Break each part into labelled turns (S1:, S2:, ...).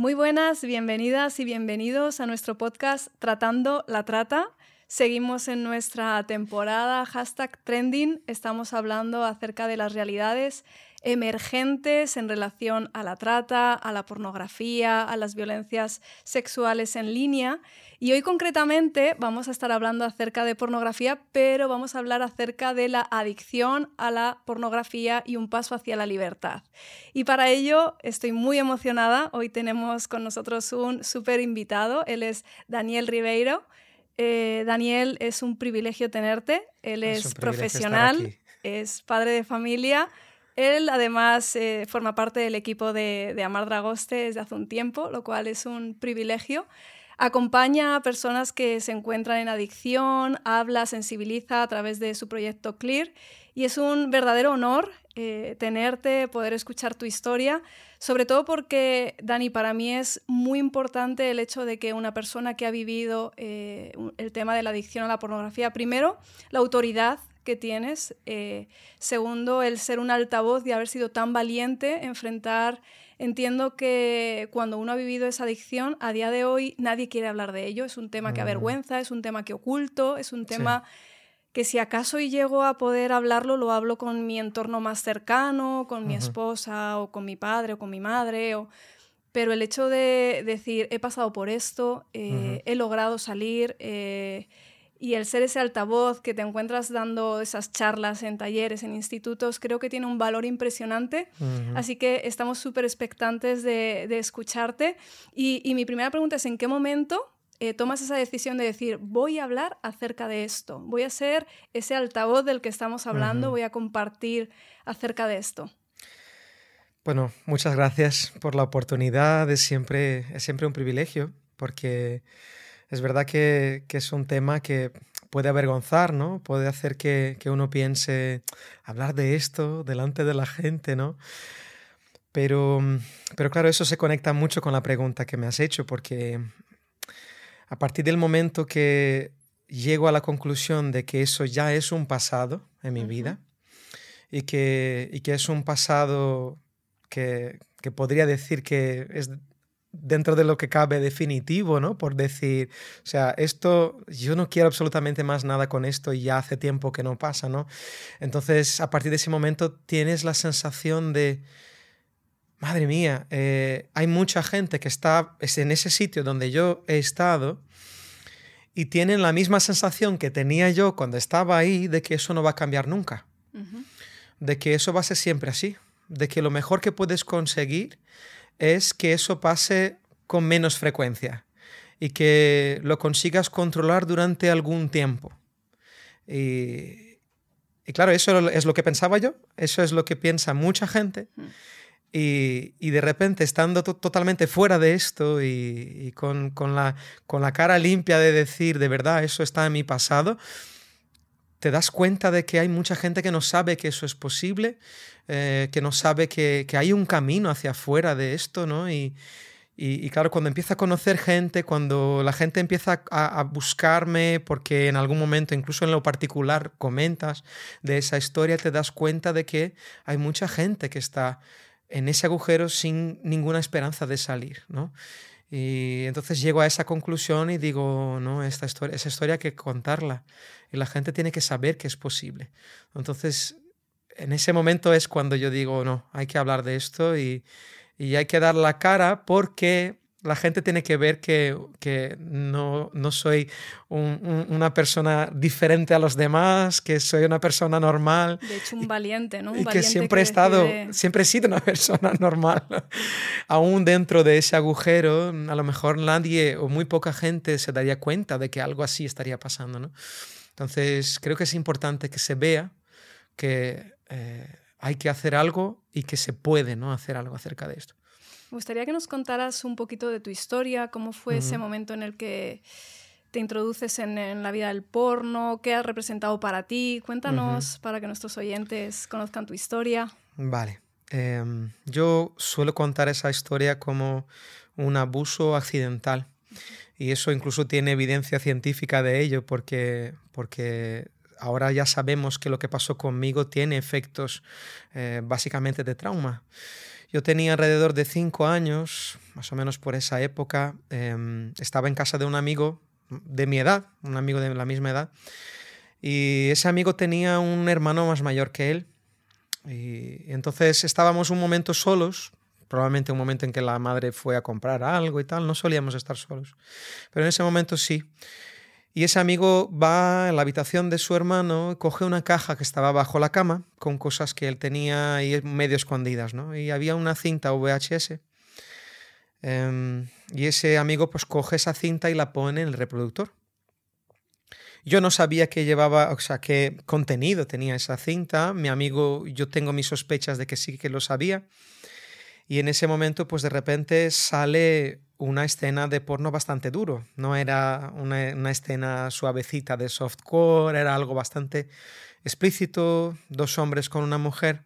S1: Muy buenas, bienvenidas y bienvenidos a nuestro podcast Tratando la Trata. Seguimos en nuestra temporada hashtag trending. Estamos hablando acerca de las realidades emergentes en relación a la trata, a la pornografía, a las violencias sexuales en línea. Y hoy concretamente vamos a estar hablando acerca de pornografía, pero vamos a hablar acerca de la adicción a la pornografía y un paso hacia la libertad. Y para ello estoy muy emocionada. Hoy tenemos con nosotros un súper invitado. Él es Daniel Ribeiro. Eh, Daniel, es un privilegio tenerte. Él es, profesional, es padre de familia él además eh, forma parte del equipo de, Amar Dragoste desde hace un tiempo, lo cual es un privilegio. Acompaña a personas que se encuentran en adicción, habla, sensibiliza a través de su proyecto Clear y es un verdadero honor eh, tenerte, poder escuchar tu historia, sobre todo porque, Dani, para mí es muy importante el hecho de que una persona que ha vivido eh, el tema de la adicción a la pornografía, primero, la autoridad que tienes. Eh, segundo, el ser un altavoz y haber sido tan valiente, enfrentar... Entiendo que cuando uno ha vivido esa adicción, a día de hoy nadie quiere hablar de ello. Es un tema que avergüenza, es un tema que oculto, es un tema que si acaso llego a poder hablarlo, lo hablo con mi entorno más cercano, con mi esposa o con mi padre o con mi madre. O... Pero el hecho de decir, he pasado por esto, eh, he logrado salir, eh, y el ser ese altavoz que te encuentras dando esas charlas en talleres, en institutos, creo que tiene un valor impresionante. Así que estamos súper expectantes de, escucharte. Y, mi primera pregunta es, ¿en qué momento eh, tomas esa decisión de decir, voy a hablar acerca de esto, voy a ser ese altavoz del que estamos hablando, voy a compartir acerca de esto?
S2: Bueno, muchas gracias por la oportunidad, es siempre, es siempre un privilegio, porque es verdad que, es un tema que puede avergonzar, ¿no? Puede hacer que, uno piense hablar de esto delante de la gente, ¿no? Pero, pero claro, eso se conecta mucho con la pregunta que me has hecho, porque a partir del momento que llego a la conclusión de que eso ya es un pasado en mi vida y que, y que es un pasado que, que podría decir que es dentro de lo que cabe definitivo, ¿no? Por decir, o sea, esto, yo no quiero absolutamente más nada con esto y ya hace tiempo que no pasa, ¿no? Entonces, a partir de ese momento tienes la sensación de, madre mía, eh, hay mucha gente que está en ese sitio donde yo he estado y tienen la misma sensación que tenía yo cuando estaba ahí de que eso no va a cambiar nunca, de que eso va a ser siempre así, de que lo mejor que puedes conseguir es que eso pase con menos frecuencia y que lo consigas controlar durante algún tiempo. Y, claro, eso es lo que pensaba yo, eso es lo que piensa mucha gente. Mm. Y, de repente, estando totalmente fuera de esto y, con, la, con la cara limpia de decir, de verdad, eso está en mi pasado, te das cuenta de que hay mucha gente que no sabe que eso es posible, eh, que no sabe que, hay un camino hacia afuera de esto, ¿no? Y, claro, cuando empieza a conocer gente, cuando la gente empieza a, buscarme, porque en algún momento, incluso en lo particular, comentas de esa historia, te das cuenta de que hay mucha gente que está en ese agujero sin ninguna esperanza de salir, ¿no? Y entonces llego a esa conclusión y digo, no, esta historia, esa historia hay que contarla y la gente tiene que saber que es posible. Entonces, en ese momento es cuando yo digo, no, hay que hablar de esto y, y hay que dar la cara porque la gente tiene que ver que, que no, no, soy una persona diferente a los demás, que soy una persona normal.
S1: De hecho, un valiente, ¿no? Un
S2: y que siempre he estado, siempre he sido una persona normal. Aún dentro de ese agujero, a lo mejor nadie o muy poca gente se daría cuenta de que algo así estaría pasando, ¿no? Entonces, creo que es importante que se vea que eh, hay que hacer algo y que se puede, ¿no? Hacer algo acerca de esto.
S1: Me gustaría que nos contaras un poquito de tu historia, cómo fue ese momento en el que te introduces en, la vida del porno, qué ha representado para ti. Cuéntanos para que nuestros oyentes conozcan tu historia.
S2: Vale. Em, yo suelo contar esa historia como un abuso accidental. Y eso incluso tiene evidencia científica de ello, porque, porque ahora ya sabemos que lo que pasó conmigo tiene efectos eh, básicamente de trauma. Yo tenía alrededor de cinco años, más o menos por esa época. Em, estaba en casa de un amigo de mi edad, un amigo de la misma edad. Y ese amigo tenía un hermano más mayor que él. Y entonces estábamos un momento solos, probablemente un momento en que la madre fue a comprar algo y tal, no solíamos estar solos. Pero en ese momento sí. Y ese amigo va a la habitación de su hermano, coge una caja que estaba bajo la cama con cosas que él tenía ahí medio escondidas, ¿no? Y había una cinta VHS. Em, y ese amigo pues coge esa cinta y la pone en el reproductor. Yo no sabía qué llevaba, o sea, qué contenido tenía esa cinta. Mi amigo, yo tengo mis sospechas de que sí que lo sabía. Y en ese momento, pues de repente sale una escena de porno bastante duro. No era una, escena suavecita de softcore, era algo bastante explícito, dos hombres con una mujer.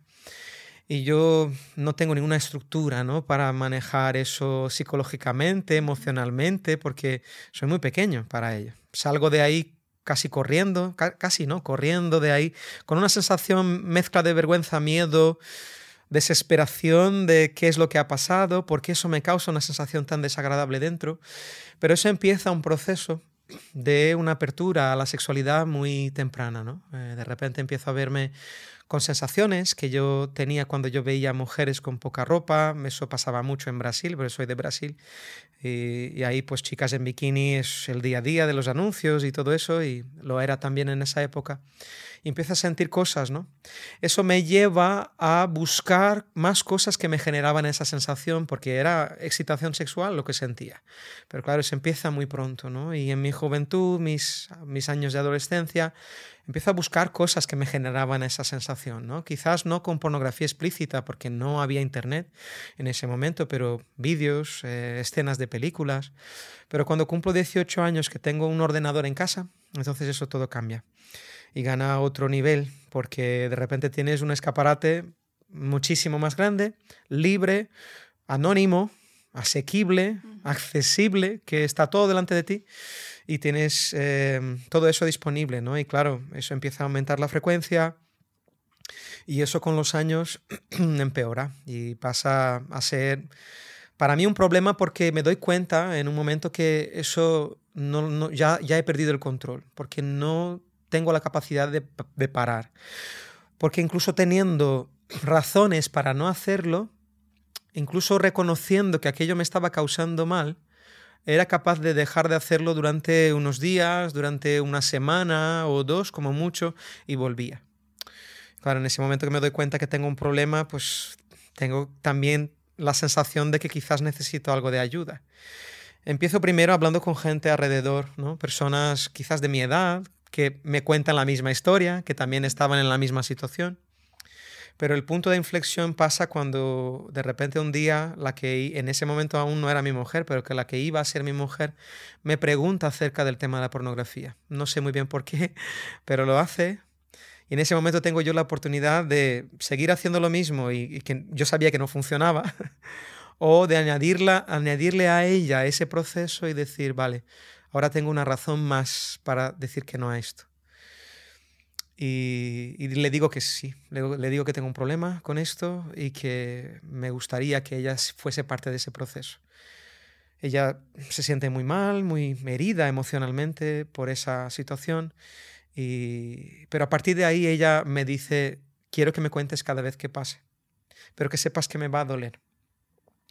S2: Y yo no tengo ninguna estructura ¿no? para manejar eso psicológicamente, emocionalmente, porque soy muy pequeño para ello. Salgo de ahí casi corriendo, casi no, corriendo de ahí, con una sensación mezcla de vergüenza, miedo, desesperación de qué es lo que ha pasado, por qué eso me causa una sensación tan desagradable dentro. Pero eso empieza un proceso de una apertura a la sexualidad muy temprana. ¿no? Eh, de repente empiezo a verme con sensaciones que yo tenía cuando yo veía mujeres con poca ropa. Eso pasaba mucho en Brasil, porque soy de Brasil. Y, ahí pues chicas en bikini es el día a día de los anuncios y todo eso, y lo era también en esa época y empiezo a sentir cosas, ¿no? Eso me lleva a buscar más cosas que me generaban esa sensación, porque era excitación sexual lo que sentía. Pero claro, se empieza muy pronto, ¿no? Y en mi juventud, mis, mis años de adolescencia, empiezo a buscar cosas que me generaban esa sensación, ¿no? Quizás no con pornografía explícita, porque no había internet en ese momento, pero vídeos, eh, escenas de películas. Pero cuando cumplo 18 años que tengo un ordenador en casa, entonces eso todo cambia y gana otro nivel, porque de repente tienes un escaparate muchísimo más grande, libre, anónimo, asequible, accesible, que está todo delante de ti y tienes em, todo eso disponible, ¿no? Y claro, eso empieza a aumentar la frecuencia y eso con los años empeora y pasa a ser para mí un problema porque me doy cuenta en un momento que eso no, ya, ya he perdido el control, porque no tengo la capacidad de, parar. Porque incluso teniendo razones para no hacerlo, incluso reconociendo que aquello me estaba causando mal, era capaz de dejar de hacerlo durante unos días, durante una semana o dos como mucho, y volvía. Claro, en ese momento que me doy cuenta que tengo un problema, pues tengo también la sensación de que quizás necesito algo de ayuda. Empiezo primero hablando con gente alrededor, ¿no? personas quizás de mi edad, que me cuentan la misma historia, que también estaban en la misma situación. Pero el punto de inflexión pasa cuando de repente un día la que en ese momento aún no era mi mujer, pero que la que iba a ser mi mujer me pregunta acerca del tema de la pornografía. No sé muy bien por qué, pero lo hace. Y en ese momento tengo yo la oportunidad de seguir haciendo lo mismo y, que yo sabía que no funcionaba, o de añadirla, añadirle a ella ese proceso y decir, vale, ahora tengo una razón más para decir que no a esto. Y, le digo que sí, le, digo que tengo un problema con esto y que me gustaría que ella fuese parte de ese proceso. Ella se siente muy mal, muy herida emocionalmente por esa situación, y, pero a partir de ahí ella me dice, quiero que me cuentes cada vez que pase, pero que sepas que me va a doler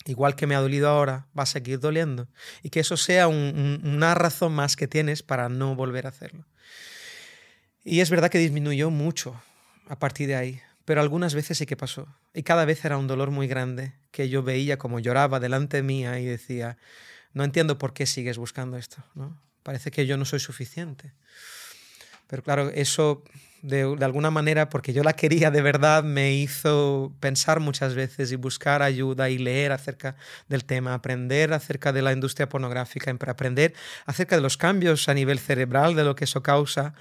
S2: igual que me ha dolido ahora, va a seguir doliendo. Y que eso sea una razón más que tienes para no volver a hacerlo. Y es verdad que disminuyó mucho a partir de ahí, pero algunas veces sí que pasó. Y cada vez era un dolor muy grande que yo veía como lloraba delante mía y decía, no entiendo por qué sigues buscando esto. ¿no? Parece que yo no soy suficiente. Pero claro, eso de, alguna manera, porque yo la quería de verdad, me hizo pensar muchas veces y buscar ayuda y leer acerca del tema, aprender acerca de la industria pornográfica, aprender acerca de los cambios a nivel cerebral, de lo que eso causa.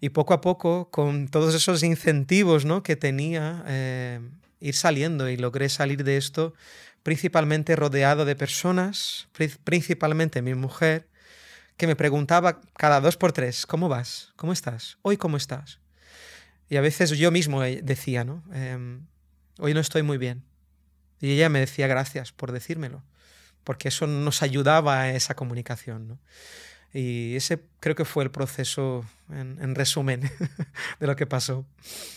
S2: Y poco a poco, con todos esos incentivos ¿no? que tenía, eh, ir saliendo y logré salir de esto principalmente rodeado de personas, principalmente mi mujer, que me preguntaba cada dos por tres, ¿cómo vas? ¿Cómo estás? ¿Hoy cómo estás? Y a veces yo mismo eh, decía, ¿no? Em, hoy no estoy muy bien. Y ella me decía gracias por decírmelo, porque eso nos ayudaba a esa comunicación. ¿no? Y ese creo que fue el proceso, en, en resumen, de lo que pasó.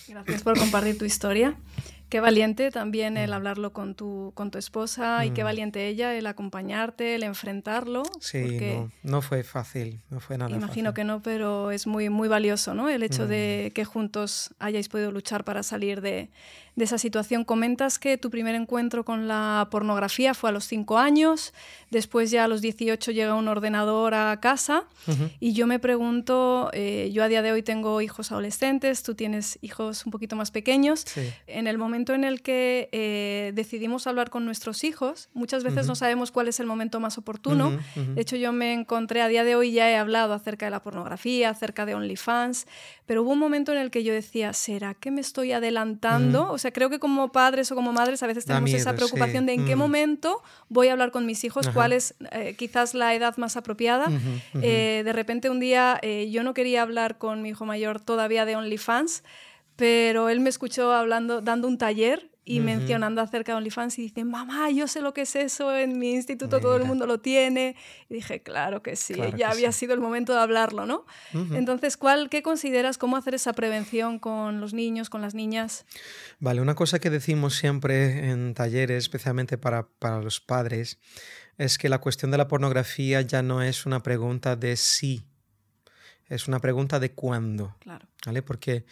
S1: Gracias por compartir tu historia. Qué valiente también el mm. hablarlo con tu, con tu esposa y qué mm. valiente ella el acompañarte, el enfrentarlo.
S2: Sí, no, no, fue fácil, no fue nada
S1: Imagino que no, pero es muy, muy valioso ¿no? el hecho de mm. que juntos hayáis podido luchar para salir de, de esa situación. Comentas que tu primer encuentro con la pornografía fue a los 5 años, después ya a los 18 llega un ordenador a casa. Y yo me pregunto, eh, yo a día de hoy tengo hijos adolescentes, tú tienes hijos un poquito más pequeños, en el momento en el que eh, decidimos hablar con nuestros hijos, muchas veces no sabemos cuál es el momento más oportuno, de hecho yo me encontré, a día de hoy ya he hablado acerca de la pornografía, acerca de OnlyFans, pero hubo un momento en el que yo decía, ¿será que me estoy adelantando? O sea, creo que como padres o como madres a veces tenemos esa preocupación de en qué mm. momento voy a hablar con mis hijos, cuál es eh, quizás la edad más apropiada. Eh, de repente un día eh, yo no quería hablar con mi hijo mayor todavía de OnlyFans, pero él me escuchó hablando, dando un taller y mencionando acerca de OnlyFans y dice, mamá, yo sé lo que es eso, en mi instituto todo el mundo lo tiene. Y dije, claro que sí, ya había sido el momento de hablarlo, ¿no? Entonces, ¿cuál, ¿qué consideras cómo hacer esa prevención con los niños, con las niñas?
S2: Vale, una cosa que decimos siempre en talleres, especialmente para, para los padres, es que la cuestión de la pornografía ya no es una pregunta de sí, es una pregunta de cuándo.
S1: Claro.
S2: ¿Vale? Porque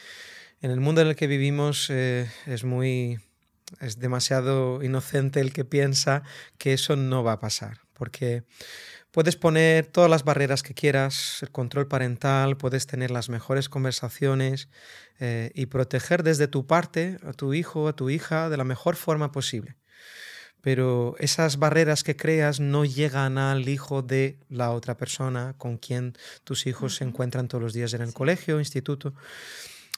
S2: en el mundo en el que vivimos eh, es muy es demasiado inocente el que piensa que eso no va a pasar, porque puedes poner todas las barreras que quieras, el control parental, puedes tener las mejores conversaciones eh, y proteger desde tu parte a tu hijo, a tu hija, de la mejor forma posible. Pero esas barreras que creas no llegan al hijo de la otra persona con quien tus hijos se encuentran todos los días en el colegio, instituto.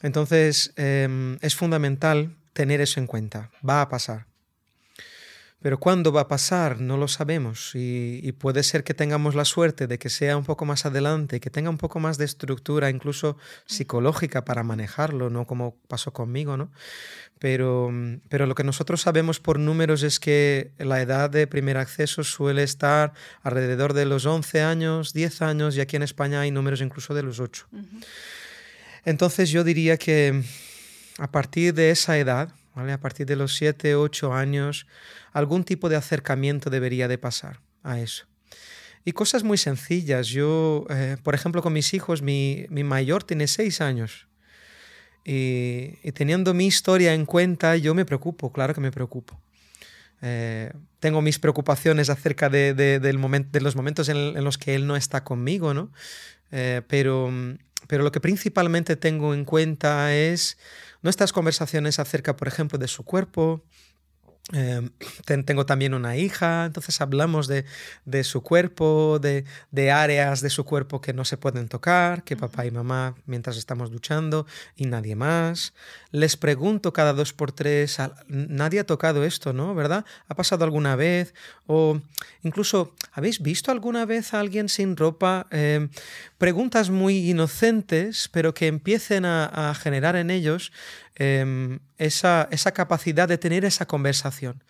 S2: Entonces em, es fundamental tener eso en cuenta. Va a pasar. Pero cuándo va a pasar no lo sabemos y, puede ser que tengamos la suerte de que sea un poco más adelante, que tenga un poco más de estructura, incluso psicológica para manejarlo, no como pasó conmigo, ¿no? Pero, pero lo que nosotros sabemos por números es que la edad de primer acceso suele estar alrededor de los 11 años, 10 años y aquí en España hay números incluso de los 8. Entonces yo diría que a partir de esa edad, ¿vale? a partir de los 7, 8 años, algún tipo de acercamiento debería de pasar a eso. Y cosas muy sencillas. Yo, eh, por ejemplo, con mis hijos, mi, mayor tiene 6 años. Y, teniendo mi historia en cuenta, yo me preocupo, claro que me preocupo. Eh, tengo mis preocupaciones acerca de, los momentos en, los que él no está conmigo, ¿no? Eh, pero, pero lo que principalmente tengo en cuenta es nuestras conversaciones acerca, por ejemplo, de su cuerpo, Em, tengo también una hija, entonces hablamos de, de su cuerpo, de, de, áreas de su cuerpo que no se pueden tocar, que papá y mamá mientras estamos duchando y nadie más. Les pregunto cada dos por tres, nadie ha tocado esto, ¿no? ¿Verdad? ¿Ha pasado alguna vez? O incluso, ¿habéis visto alguna vez a alguien sin ropa? Em, preguntas muy inocentes, pero que empiecen a, generar en ellos Em, esa, esa capacidad de tener esa conversación.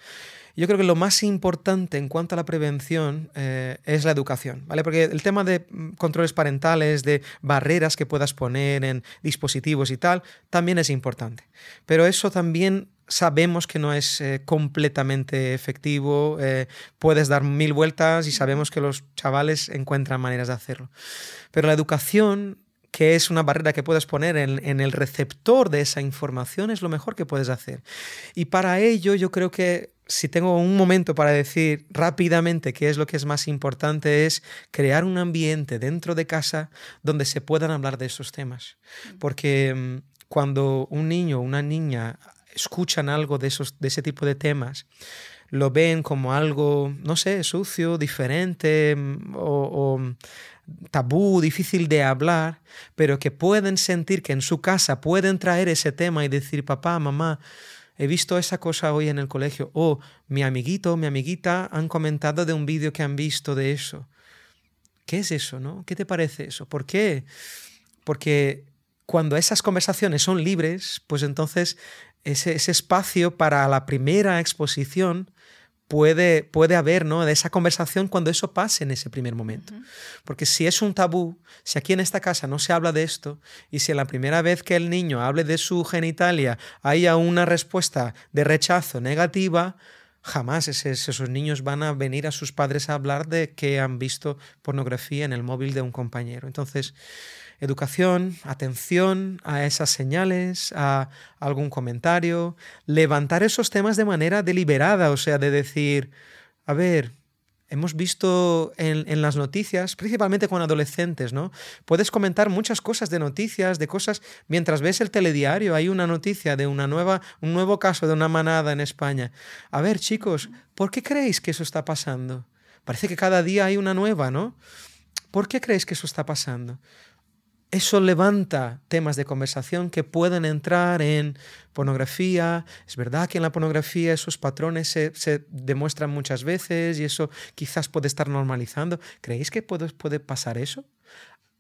S2: Yo creo que lo más importante en cuanto a la prevención eh, es la educación, ¿vale? Porque el tema de mm, controles parentales, de barreras que puedas poner en dispositivos y tal, también es importante. Pero eso también sabemos que no es eh, completamente efectivo, eh, puedes dar mil vueltas y sabemos que los chavales encuentran maneras de hacerlo. Pero la educación que es una barrera que puedes poner en, el receptor de esa información, es lo mejor que puedes hacer. Y para ello yo creo que si tengo un momento para decir rápidamente qué es lo que es más importante, es crear un ambiente dentro de casa donde se puedan hablar de esos temas. Porque mm, cuando un niño o una niña escuchan algo de, esos, de ese tipo de temas, lo ven como algo, no sé, sucio, diferente mm, o tabú, difícil de hablar, pero que pueden sentir que en su casa pueden traer ese tema y decir, papá, mamá, he visto esa cosa hoy en el colegio, o mi amiguito, mi amiguita han comentado de un vídeo que han visto de eso. ¿Qué es eso, no? ¿Qué te parece eso? ¿Por qué? Porque cuando esas conversaciones son libres, pues entonces ese, ese espacio para la primera exposición puede, puede haber ¿no? de esa conversación cuando eso pase en ese primer momento. Porque si es un tabú, si aquí en esta casa no se habla de esto, y si la primera vez que el niño hable de su genitalia haya una respuesta de rechazo negativa, jamás esos niños van a venir a sus padres a hablar de que han visto pornografía en el móvil de un compañero. Entonces, educación, atención a esas señales, a algún comentario, levantar esos temas de manera deliberada, o sea, de decir, a ver, hemos visto en, las noticias, principalmente con adolescentes, ¿no? Puedes comentar muchas cosas de noticias, de cosas, mientras ves el telediario, hay una noticia de una nueva, un nuevo caso de una manada en España. A ver, chicos, ¿por qué creéis que eso está pasando? Parece que cada día hay una nueva, ¿no? ¿Por qué creéis que eso está pasando? Eso levanta temas de conversación que pueden entrar en pornografía. Es verdad que en la pornografía esos patrones se, demuestran muchas veces y eso quizás puede estar normalizando. ¿Creéis que puede, puede pasar eso?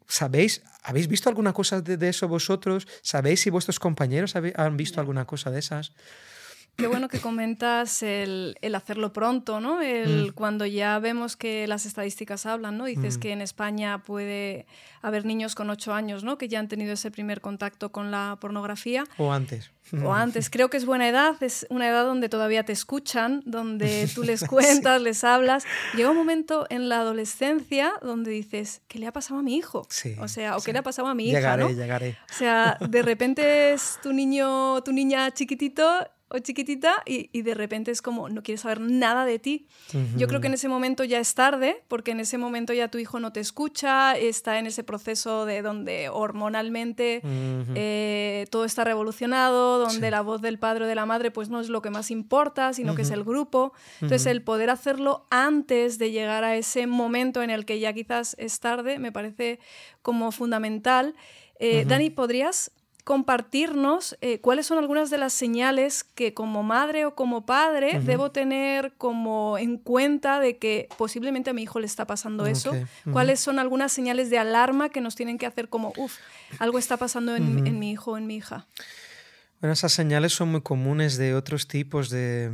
S2: ¿Sabéis? ¿Habéis visto alguna cosa de, eso vosotros? ¿Sabéis si vuestros compañeros han visto alguna cosa de esas?
S1: Qué bueno que comentas el, hacerlo pronto, ¿no? El, mm. Cuando ya vemos que las estadísticas hablan, ¿no? Dices mm. que en España puede haber niños con ocho años, ¿no? Que ya han tenido ese primer contacto con la pornografía.
S2: O antes.
S1: O antes. Creo que es buena edad, es una edad donde todavía te escuchan, donde tú les cuentas, les hablas. Llega un momento en la adolescencia donde dices, ¿qué le ha pasado a mi hijo? Sí, o sea, o ¿qué le ha pasado a mi hija?
S2: Llegaré, llegaré.
S1: O sea, de repente es tu niño, tu niña chiquitito o chiquitita y, de repente es como no quiere saber nada de ti. Yo creo que en ese momento ya es tarde, porque en ese momento ya tu hijo no te escucha, está en ese proceso de donde hormonalmente eh, todo está revolucionado, donde la voz del padre o de la madre pues no es lo que más importa, sino que es el grupo. Entonces el poder hacerlo antes de llegar a ese momento en el que ya quizás es tarde me parece como fundamental. Eh, Dani, ¿podrías compartirnos eh, cuáles son algunas de las señales que como madre o como padre debo tener como en cuenta de que posiblemente a mi hijo le está pasando eso. ¿Cuáles son algunas señales de alarma que nos tienen que hacer como, uff, algo está pasando en, mi hijo o en mi hija?
S2: Bueno, esas señales son muy comunes de otros tipos de,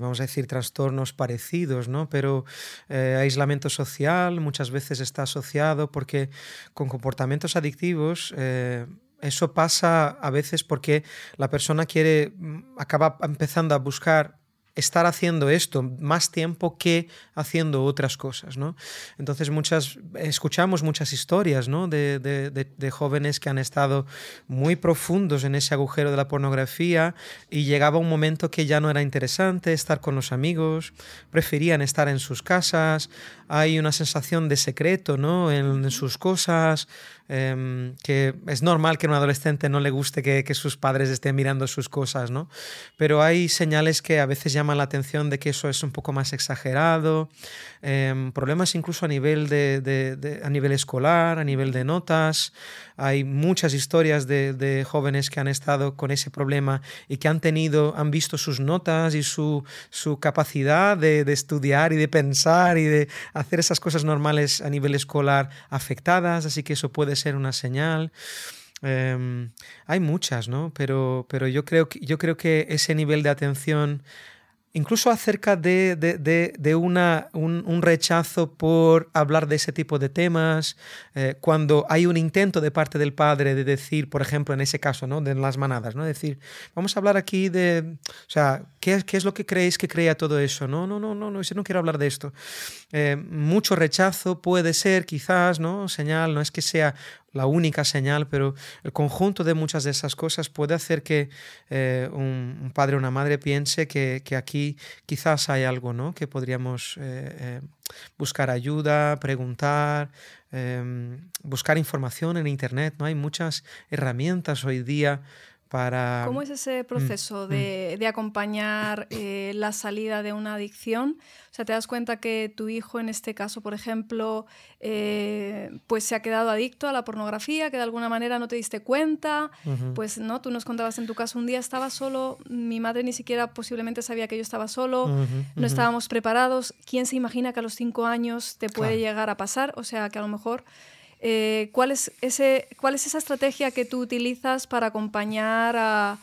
S2: vamos a decir, trastornos parecidos, ¿no? Pero eh, aislamiento social muchas veces está asociado porque con comportamientos adictivos eh, eso pasa a veces porque la persona quiere, mm, acaba empezando a buscar estar haciendo esto más tiempo que haciendo otras cosas, ¿no? Entonces muchas, escuchamos muchas historias, ¿no? De, jóvenes que han estado muy profundos en ese agujero de la pornografía y llegaba un momento que ya no era interesante estar con los amigos, preferían estar en sus casas, hay una sensación de secreto, ¿no? En, sus cosas, em, que es normal que a un adolescente no le guste que, sus padres estén mirando sus cosas, ¿no? Pero hay señales que a veces llaman la atención de que eso es un poco más exagerado, em, problemas incluso a nivel, de, a nivel escolar, a nivel de notas. Hay muchas historias de, jóvenes que han estado con ese problema y que han tenido, han visto sus notas y su, su capacidad de, estudiar y de pensar y de hacer esas cosas normales a nivel escolar afectadas, así que eso puede ser una señal. Em, hay muchas, ¿no? Pero, pero yo, creo yo creo que ese nivel de atención incluso acerca de, un, rechazo por hablar de ese tipo de temas, eh, cuando hay un intento de parte del padre de decir, por ejemplo, en ese caso, ¿no? de las manadas, ¿no? decir, vamos a hablar aquí de, o sea, ¿qué, qué es lo que creéis que crea todo eso? No, no, no, no, no, yo no quiero hablar de esto. Eh, mucho rechazo puede ser, quizás, ¿no? Señal, no es que sea la única señal, pero el conjunto de muchas de esas cosas puede hacer que eh, un, padre o una madre piense que, aquí quizás hay algo, ¿no? Que podríamos eh, eh, buscar ayuda, preguntar, em, buscar información en Internet, ¿no? Hay muchas herramientas hoy día
S1: ¿Cómo es ese mm, proceso mm. de, acompañar eh, la salida de una adicción? O sea, te das cuenta que tu hijo en este caso, por ejemplo, eh, pues se ha quedado adicto a la pornografía, que de alguna manera no te diste cuenta, pues no, tú nos contabas en tu caso, un día estaba solo, mi madre ni siquiera posiblemente sabía que yo estaba solo, no estábamos preparados, ¿quién se imagina que a los cinco años te puede llegar a pasar? O sea, que a lo mejor eh, ¿cuál, es ese, ¿Cuál es esa estrategia que tú utilizas para acompañar a,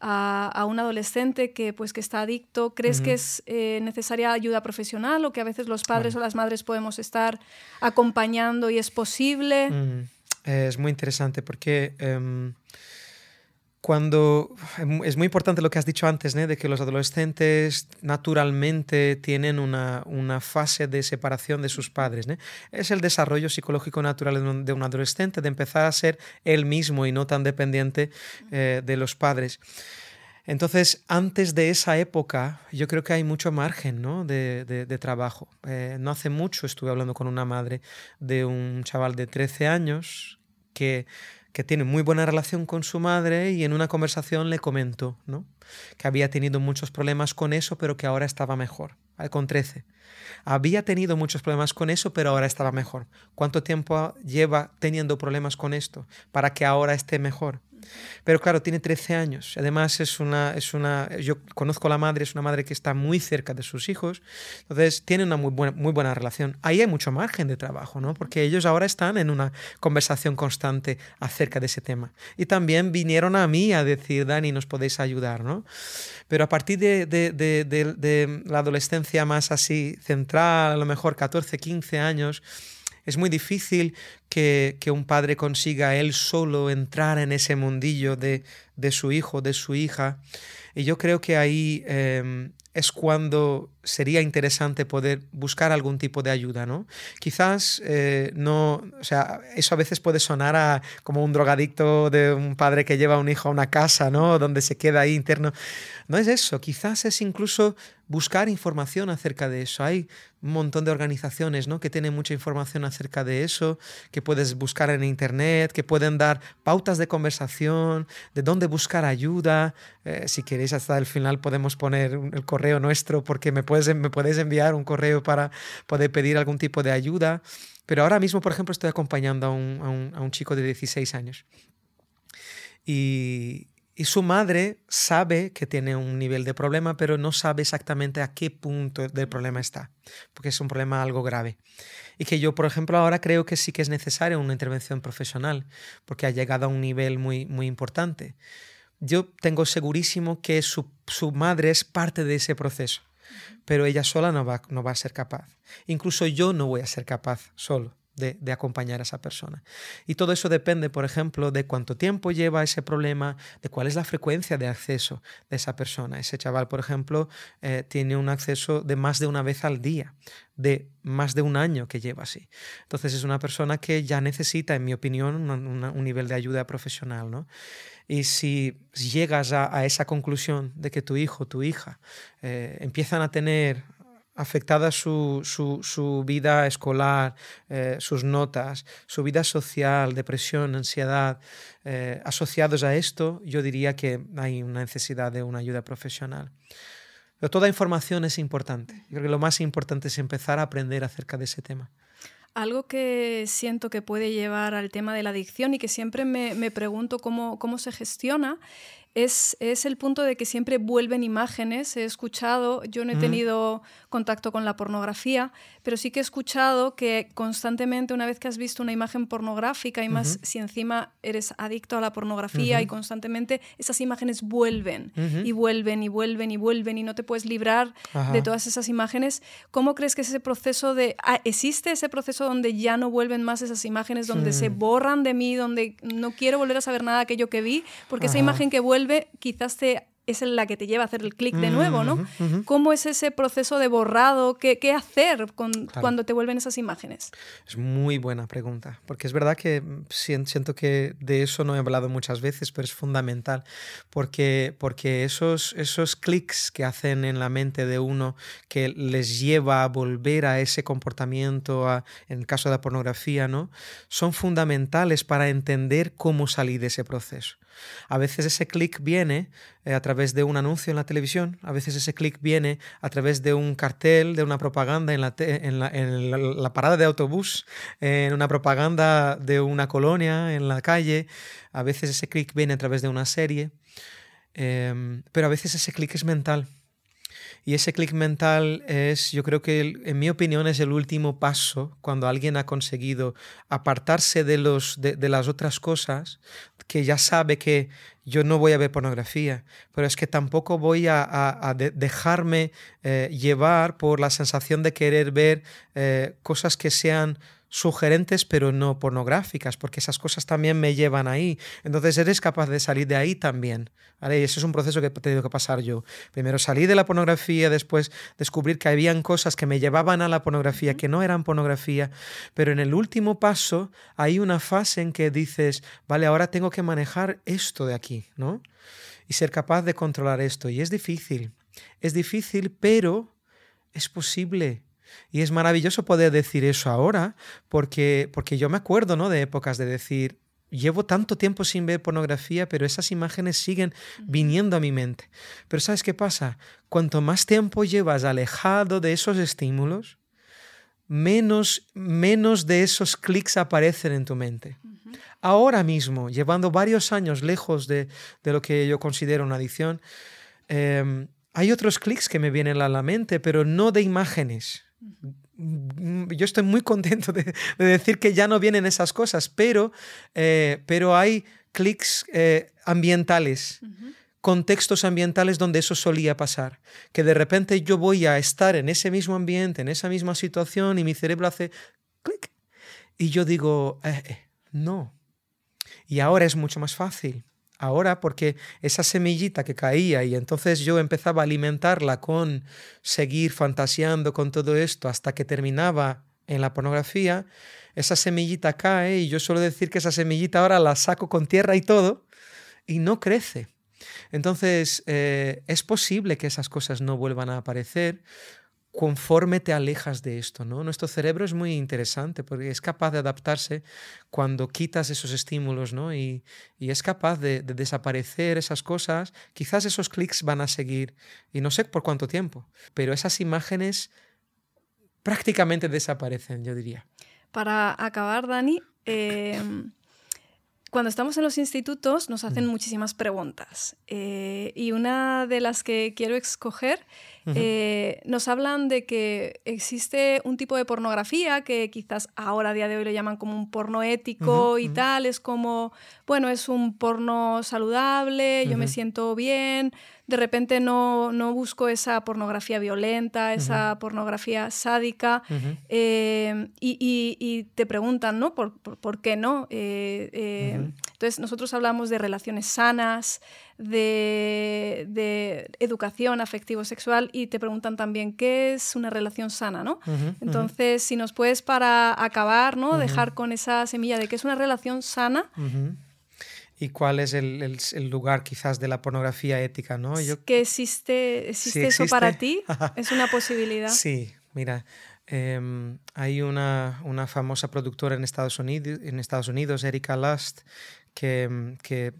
S1: a, un adolescente que, pues, que está adicto, ¿crees que es eh, necesaria ayuda profesional o que a veces los padres o las madres podemos estar acompañando y es posible?
S2: Mm, es muy interesante porque em, cuando em, es muy importante lo que has dicho antes, de que los adolescentes naturalmente tienen una, una, fase de separación de sus padres. Es el desarrollo psicológico natural de un, adolescente, de empezar a ser él mismo y no tan dependiente eh, de los padres. Entonces, antes de esa época, yo creo que hay mucho margen de, de, trabajo. Eh, no hace mucho estuve hablando con una madre de un chaval de 13 años que que tiene muy buena relación con su madre y en una conversación le comentó ¿no? que había tenido muchos problemas con eso, pero que ahora estaba mejor, con 13. Había tenido muchos problemas con eso, pero ahora estaba mejor. ¿Cuánto tiempo lleva teniendo problemas con esto para que ahora esté mejor? Pero claro, tiene 13 años. Además, es una, es una. Yo conozco a la madre, es una madre que está muy cerca de sus hijos. Entonces, tiene una muy buena, muy buena relación. Ahí hay mucho margen de trabajo, ¿no? Porque ellos ahora están en una conversación constante acerca de ese tema. Y también vinieron a mí a decir, Dani, nos podéis ayudar, ¿no? Pero a partir de, de, de, de la adolescencia más así central, a lo mejor 14, 15 años, es muy difícil que, un padre consiga él solo entrar en ese mundillo de, su hijo, de su hija. Y yo creo que ahí em, es cuando sería interesante poder buscar algún tipo de ayuda, ¿no? Quizás eh, no, o sea, eso a veces puede sonar a, como un drogadicto de un padre que lleva a un hijo a una casa, ¿no? Donde se queda ahí interno. No es eso, quizás es incluso buscar información acerca de eso. Hay un montón de organizaciones ¿no? que tienen mucha información acerca de eso, que puedes buscar en internet, que pueden dar pautas de conversación, de dónde buscar ayuda. Eh, si queréis hasta el final podemos poner el correo nuestro porque me puede me puedes enviar un correo para poder pedir algún tipo de ayuda. Pero ahora mismo, por ejemplo, estoy acompañando a un, a un, chico de 16 años. Y, y su madre sabe que tiene un nivel de problema, pero no sabe exactamente a qué punto del problema está, porque es un problema algo grave. Y que yo, por ejemplo, ahora creo que sí que es necesaria una intervención profesional, porque ha llegado a un nivel muy, muy importante. Yo tengo segurísimo que su, su madre es parte de ese proceso pero ella sola no va, no va a ser capaz. Incluso yo no voy a ser capaz solo. De, acompañar a esa persona. Y todo eso depende, por ejemplo, de cuánto tiempo lleva ese problema, de cuál es la frecuencia de acceso de esa persona. Ese chaval, por ejemplo, eh, tiene un acceso de más de una vez al día, de más de un año que lleva así. Entonces es una persona que ya necesita, en mi opinión, un nivel de ayuda profesional. ¿no? Y si llegas a, esa conclusión de que tu hijo, tu hija, eh, empiezan a tener afectada su, su, vida escolar, eh, sus notas, su vida social, depresión, ansiedad, eh, asociados a esto, yo diría que hay una necesidad de una ayuda profesional. Pero toda información es importante. Yo creo que lo más importante es empezar a aprender acerca de ese tema.
S1: Algo que siento que puede llevar al tema de la adicción y que siempre me, me pregunto cómo, cómo se gestiona es, el punto de que siempre vuelven imágenes. He escuchado, yo no he tenido contacto con la pornografía, pero sí que he escuchado que constantemente una vez que has visto una imagen pornográfica y más si encima eres adicto a la pornografía y constantemente esas imágenes vuelven y vuelven y vuelven y vuelven y no te puedes librar de todas esas imágenes. ¿Cómo crees que es ese proceso de... Ah, ¿Existe ese proceso donde ya no vuelven más esas imágenes, donde se borran de mí, donde no quiero volver a saber nada de aquello que vi? Porque esa imagen que vuelve quizás te es la que te lleva a hacer el clic de nuevo, ¿no? ¿Cómo es ese proceso de borrado? ¿Qué, qué hacer con, cuando te vuelven esas imágenes?
S2: Es muy buena pregunta, porque es verdad que siento que de eso no he hablado muchas veces, pero es fundamental, porque, porque esos, esos clics que hacen en la mente de uno que les lleva a volver a ese comportamiento, en el caso de la pornografía, ¿no? Son fundamentales para entender cómo salir de ese proceso. A veces ese clic viene eh, a través de un anuncio en la televisión, a veces ese clic viene a través de un cartel, de una propaganda en la, en la, parada de autobús, en una propaganda de una colonia en la calle, a veces ese clic viene a través de una serie, em, pero a veces ese clic es mental. Y ese clic mental es, yo creo que en mi opinión es el último paso cuando alguien ha conseguido apartarse de, los, de, las otras cosas, que ya sabe que yo no voy a ver pornografía, pero es que tampoco voy a, dejarme eh, llevar por la sensación de querer ver eh, cosas que sean sugerentes pero no pornográficas, porque esas cosas también me llevan ahí. Entonces eres capaz de salir de ahí también. ¿vale? Y ese es un proceso que he tenido que pasar yo. Primero salí de la pornografía, después descubrir que habían cosas que me llevaban a la pornografía, que no eran pornografía, pero en el último paso hay una fase en que dices, vale, ahora tengo que manejar esto de aquí, ¿no? Y ser capaz de controlar esto. Y es difícil, es difícil, pero es posible y es maravilloso poder decir eso ahora, porque, porque yo me acuerdo ¿no? de épocas de decir, llevo tanto tiempo sin ver pornografía, pero esas imágenes siguen viniendo a mi mente. Pero ¿sabes qué pasa? Cuanto más tiempo llevas alejado de esos estímulos, menos, menos de esos clics aparecen en tu mente. Ahora mismo, llevando varios años lejos de, de, lo que yo considero una adicción, em, hay otros clics que me vienen a la mente, pero no de imágenes yo estoy muy contento de, decir que ya no vienen esas cosas, pero, eh, pero hay clics eh, ambientales, contextos ambientales donde eso solía pasar, que de repente yo voy a estar en ese mismo ambiente, en esa misma situación y mi cerebro hace clic y yo digo, eh, no. Y ahora es mucho más fácil ahora porque esa semillita que caía y entonces yo empezaba a alimentarla con seguir fantaseando con todo esto hasta que terminaba en la pornografía, esa semillita cae y yo suelo decir que esa semillita ahora la saco con tierra y todo y no crece. Entonces eh, es posible que esas cosas no vuelvan a aparecer conforme te alejas de esto, ¿no? Nuestro cerebro es muy interesante porque es capaz de adaptarse cuando quitas esos estímulos, ¿no? Y, es capaz de, desaparecer esas cosas. Quizás esos clics van a seguir, y no sé por cuánto tiempo, pero esas imágenes prácticamente desaparecen, yo diría.
S1: Para acabar, Dani, em, cuando estamos en los institutos nos hacen muchísimas preguntas. Eh, y una de las que quiero escoger eh, nos hablan de que existe un tipo de pornografía que quizás ahora a día de hoy lo llaman como un porno ético y tal, es como, bueno, es un porno saludable, yo me siento bien, de repente no, no busco esa pornografía violenta, esa pornografía sádica, eh, y, te preguntan, ¿no? ¿Por, por, qué no? Eh, eh, entonces, nosotros hablamos de relaciones sanas, de, de educación afectivo-sexual, y te preguntan también qué es una relación sana, ¿no? Entonces, si nos puedes para acabar, ¿no? Dejar con esa semilla de qué es una relación sana
S2: y cuál es el, lugar quizás de la pornografía ética, ¿no?
S1: Yo... ¿Que existe, existe, eso para ti? ¿Es una posibilidad?
S2: Sí, mira, em, hay una, una, famosa productora en Estados Unidos, en Estados Unidos Erika Lust, que, que,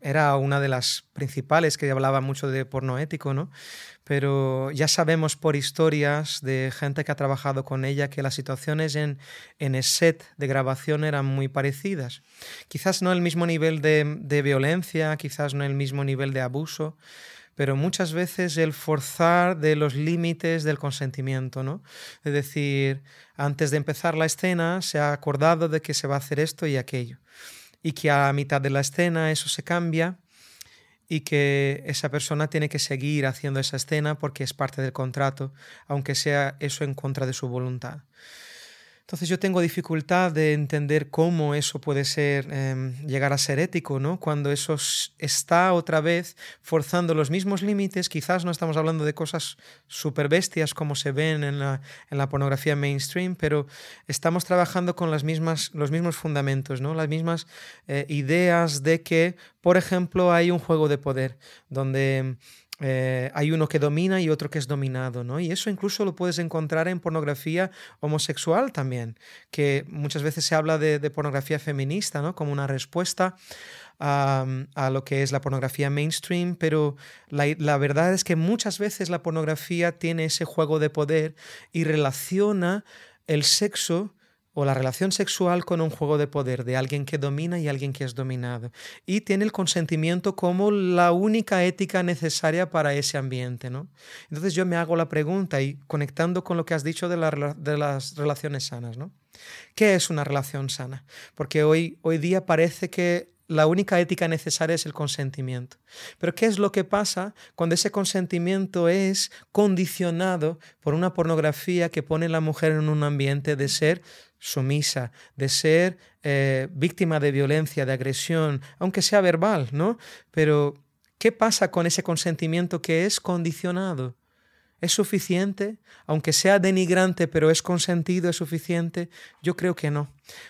S2: era una de las principales que hablaba mucho de porno ético, ¿no? Pero ya sabemos por historias de gente que ha trabajado con ella que las situaciones en, en el set de grabación eran muy parecidas. Quizás no el mismo nivel de, de violencia, quizás no el mismo nivel de abuso, pero muchas veces el forzar de los límites del consentimiento, ¿no? Es decir, antes de empezar la escena se ha acordado de que se va a hacer esto y aquello y que a mitad de la escena eso se cambia y que esa persona tiene que seguir haciendo esa escena porque es parte del contrato, aunque sea eso en contra de su voluntad. Entonces yo tengo dificultad de entender cómo eso puede ser, em, llegar a ser ético, ¿no? Cuando eso está otra vez forzando los mismos límites, quizás no estamos hablando de cosas súper bestias como se ven en la, en la, pornografía mainstream, pero estamos trabajando con las mismas, los mismos fundamentos, ¿no? Las mismas eh, ideas de que, por ejemplo, hay un juego de poder donde eh, hay uno que domina y otro que es dominado, ¿no? Y eso incluso lo puedes encontrar en pornografía homosexual también, que muchas veces se habla de, pornografía feminista, ¿no? Como una respuesta a, lo que es la pornografía mainstream, pero la, la, verdad es que muchas veces la pornografía tiene ese juego de poder y relaciona el sexo o la relación sexual con un juego de poder de alguien que domina y alguien que es dominado. Y tiene el consentimiento como la única ética necesaria para ese ambiente. ¿no? Entonces yo me hago la pregunta y conectando con lo que has dicho de, las relaciones sanas. ¿no? ¿Qué es una relación sana? Porque hoy, hoy día parece que la única ética necesaria es el consentimiento. Pero ¿qué es lo que pasa cuando ese consentimiento es condicionado por una pornografía que pone a la mujer en un ambiente de ser sumisa, de ser eh, víctima de violencia, de agresión, aunque sea verbal, ¿no? Pero ¿qué pasa con ese consentimiento que es condicionado? ¿Es suficiente? Aunque sea denigrante, pero es consentido, ¿es suficiente? Yo creo que no.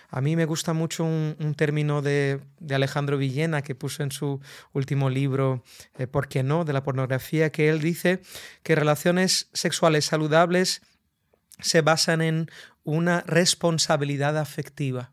S2: A mí me gusta mucho un, término de, Alejandro Villena que puso en su último libro, eh, ¿Por qué no?, de la pornografía, que él dice que relaciones sexuales saludables se basan en una responsabilidad afectiva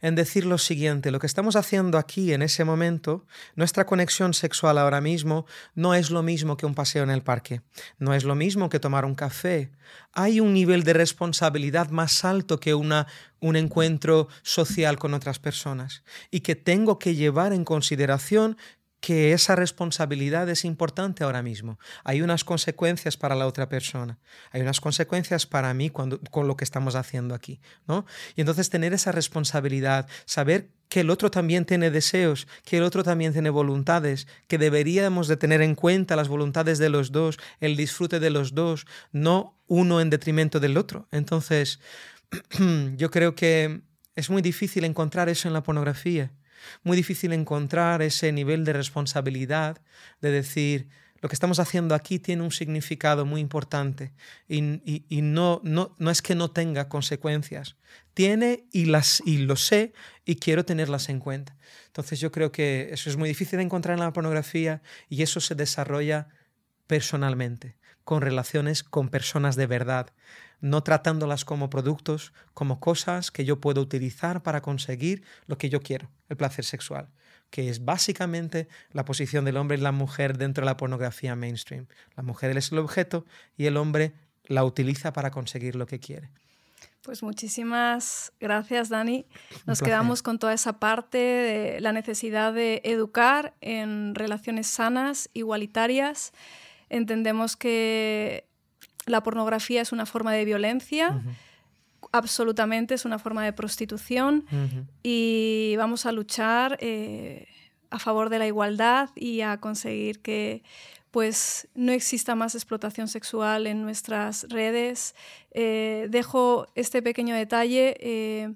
S2: en decir lo siguiente, lo que estamos haciendo aquí en ese momento, nuestra conexión sexual ahora mismo no es lo mismo que un paseo en el parque, no es lo mismo que tomar un café. Hay un nivel de responsabilidad más alto que una, un encuentro social con otras personas y que tengo que llevar en consideración que esa responsabilidad es importante ahora mismo. Hay unas consecuencias para la otra persona, hay unas consecuencias para mí cuando, con lo que estamos haciendo aquí, ¿no? Y entonces tener esa responsabilidad, saber que el otro también tiene deseos, que el otro también tiene voluntades, que deberíamos de tener en cuenta las voluntades de los dos, el disfrute de los dos, no uno en detrimento del otro. Entonces, yo creo que es muy difícil encontrar eso en la pornografía muy difícil encontrar ese nivel de responsabilidad de decir, lo que estamos haciendo aquí tiene un significado muy importante y, no, no, no, es que no tenga consecuencias. Tiene y, las, y lo sé y quiero tenerlas en cuenta. Entonces yo creo que eso es muy difícil de encontrar en la pornografía y eso se desarrolla personalmente, con relaciones con personas de verdad, no tratándolas como productos, como cosas que yo puedo utilizar para conseguir lo que yo quiero, el placer sexual, que es básicamente la posición del hombre y la mujer dentro de la pornografía mainstream. La mujer es el objeto y el hombre la utiliza para conseguir lo que quiere.
S1: Pues muchísimas gracias, Dani. Nos quedamos con toda esa parte de la necesidad de educar en relaciones sanas, igualitarias. Entendemos que la pornografía es una forma de violencia. Absolutamente es una forma de prostitución y vamos a luchar eh, a favor de la igualdad y a conseguir que pues no exista más explotación sexual en nuestras redes. Eh, dejo este pequeño detalle. Eh,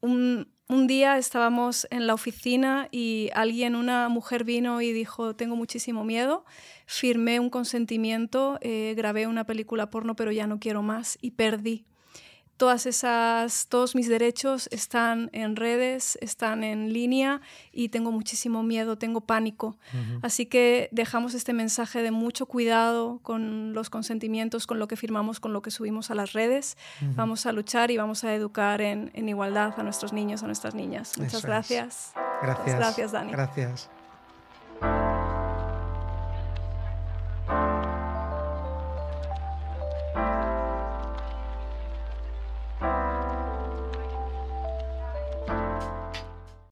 S1: un, un día estábamos en la oficina y alguien, una mujer vino y dijo, tengo muchísimo miedo, firmé un consentimiento, eh, grabé una película porno, pero ya no quiero más y perdí todas esas, todos mis derechos están en redes, están en línea y tengo muchísimo miedo, tengo pánico. Así que dejamos este mensaje de mucho cuidado con los consentimientos, con lo que firmamos, con lo que subimos a las redes. Vamos a luchar y vamos a educar en, igualdad a nuestros niños, a nuestras niñas. Muchas gracias.
S2: Gracias.
S1: gracias, Dani.
S2: Gracias.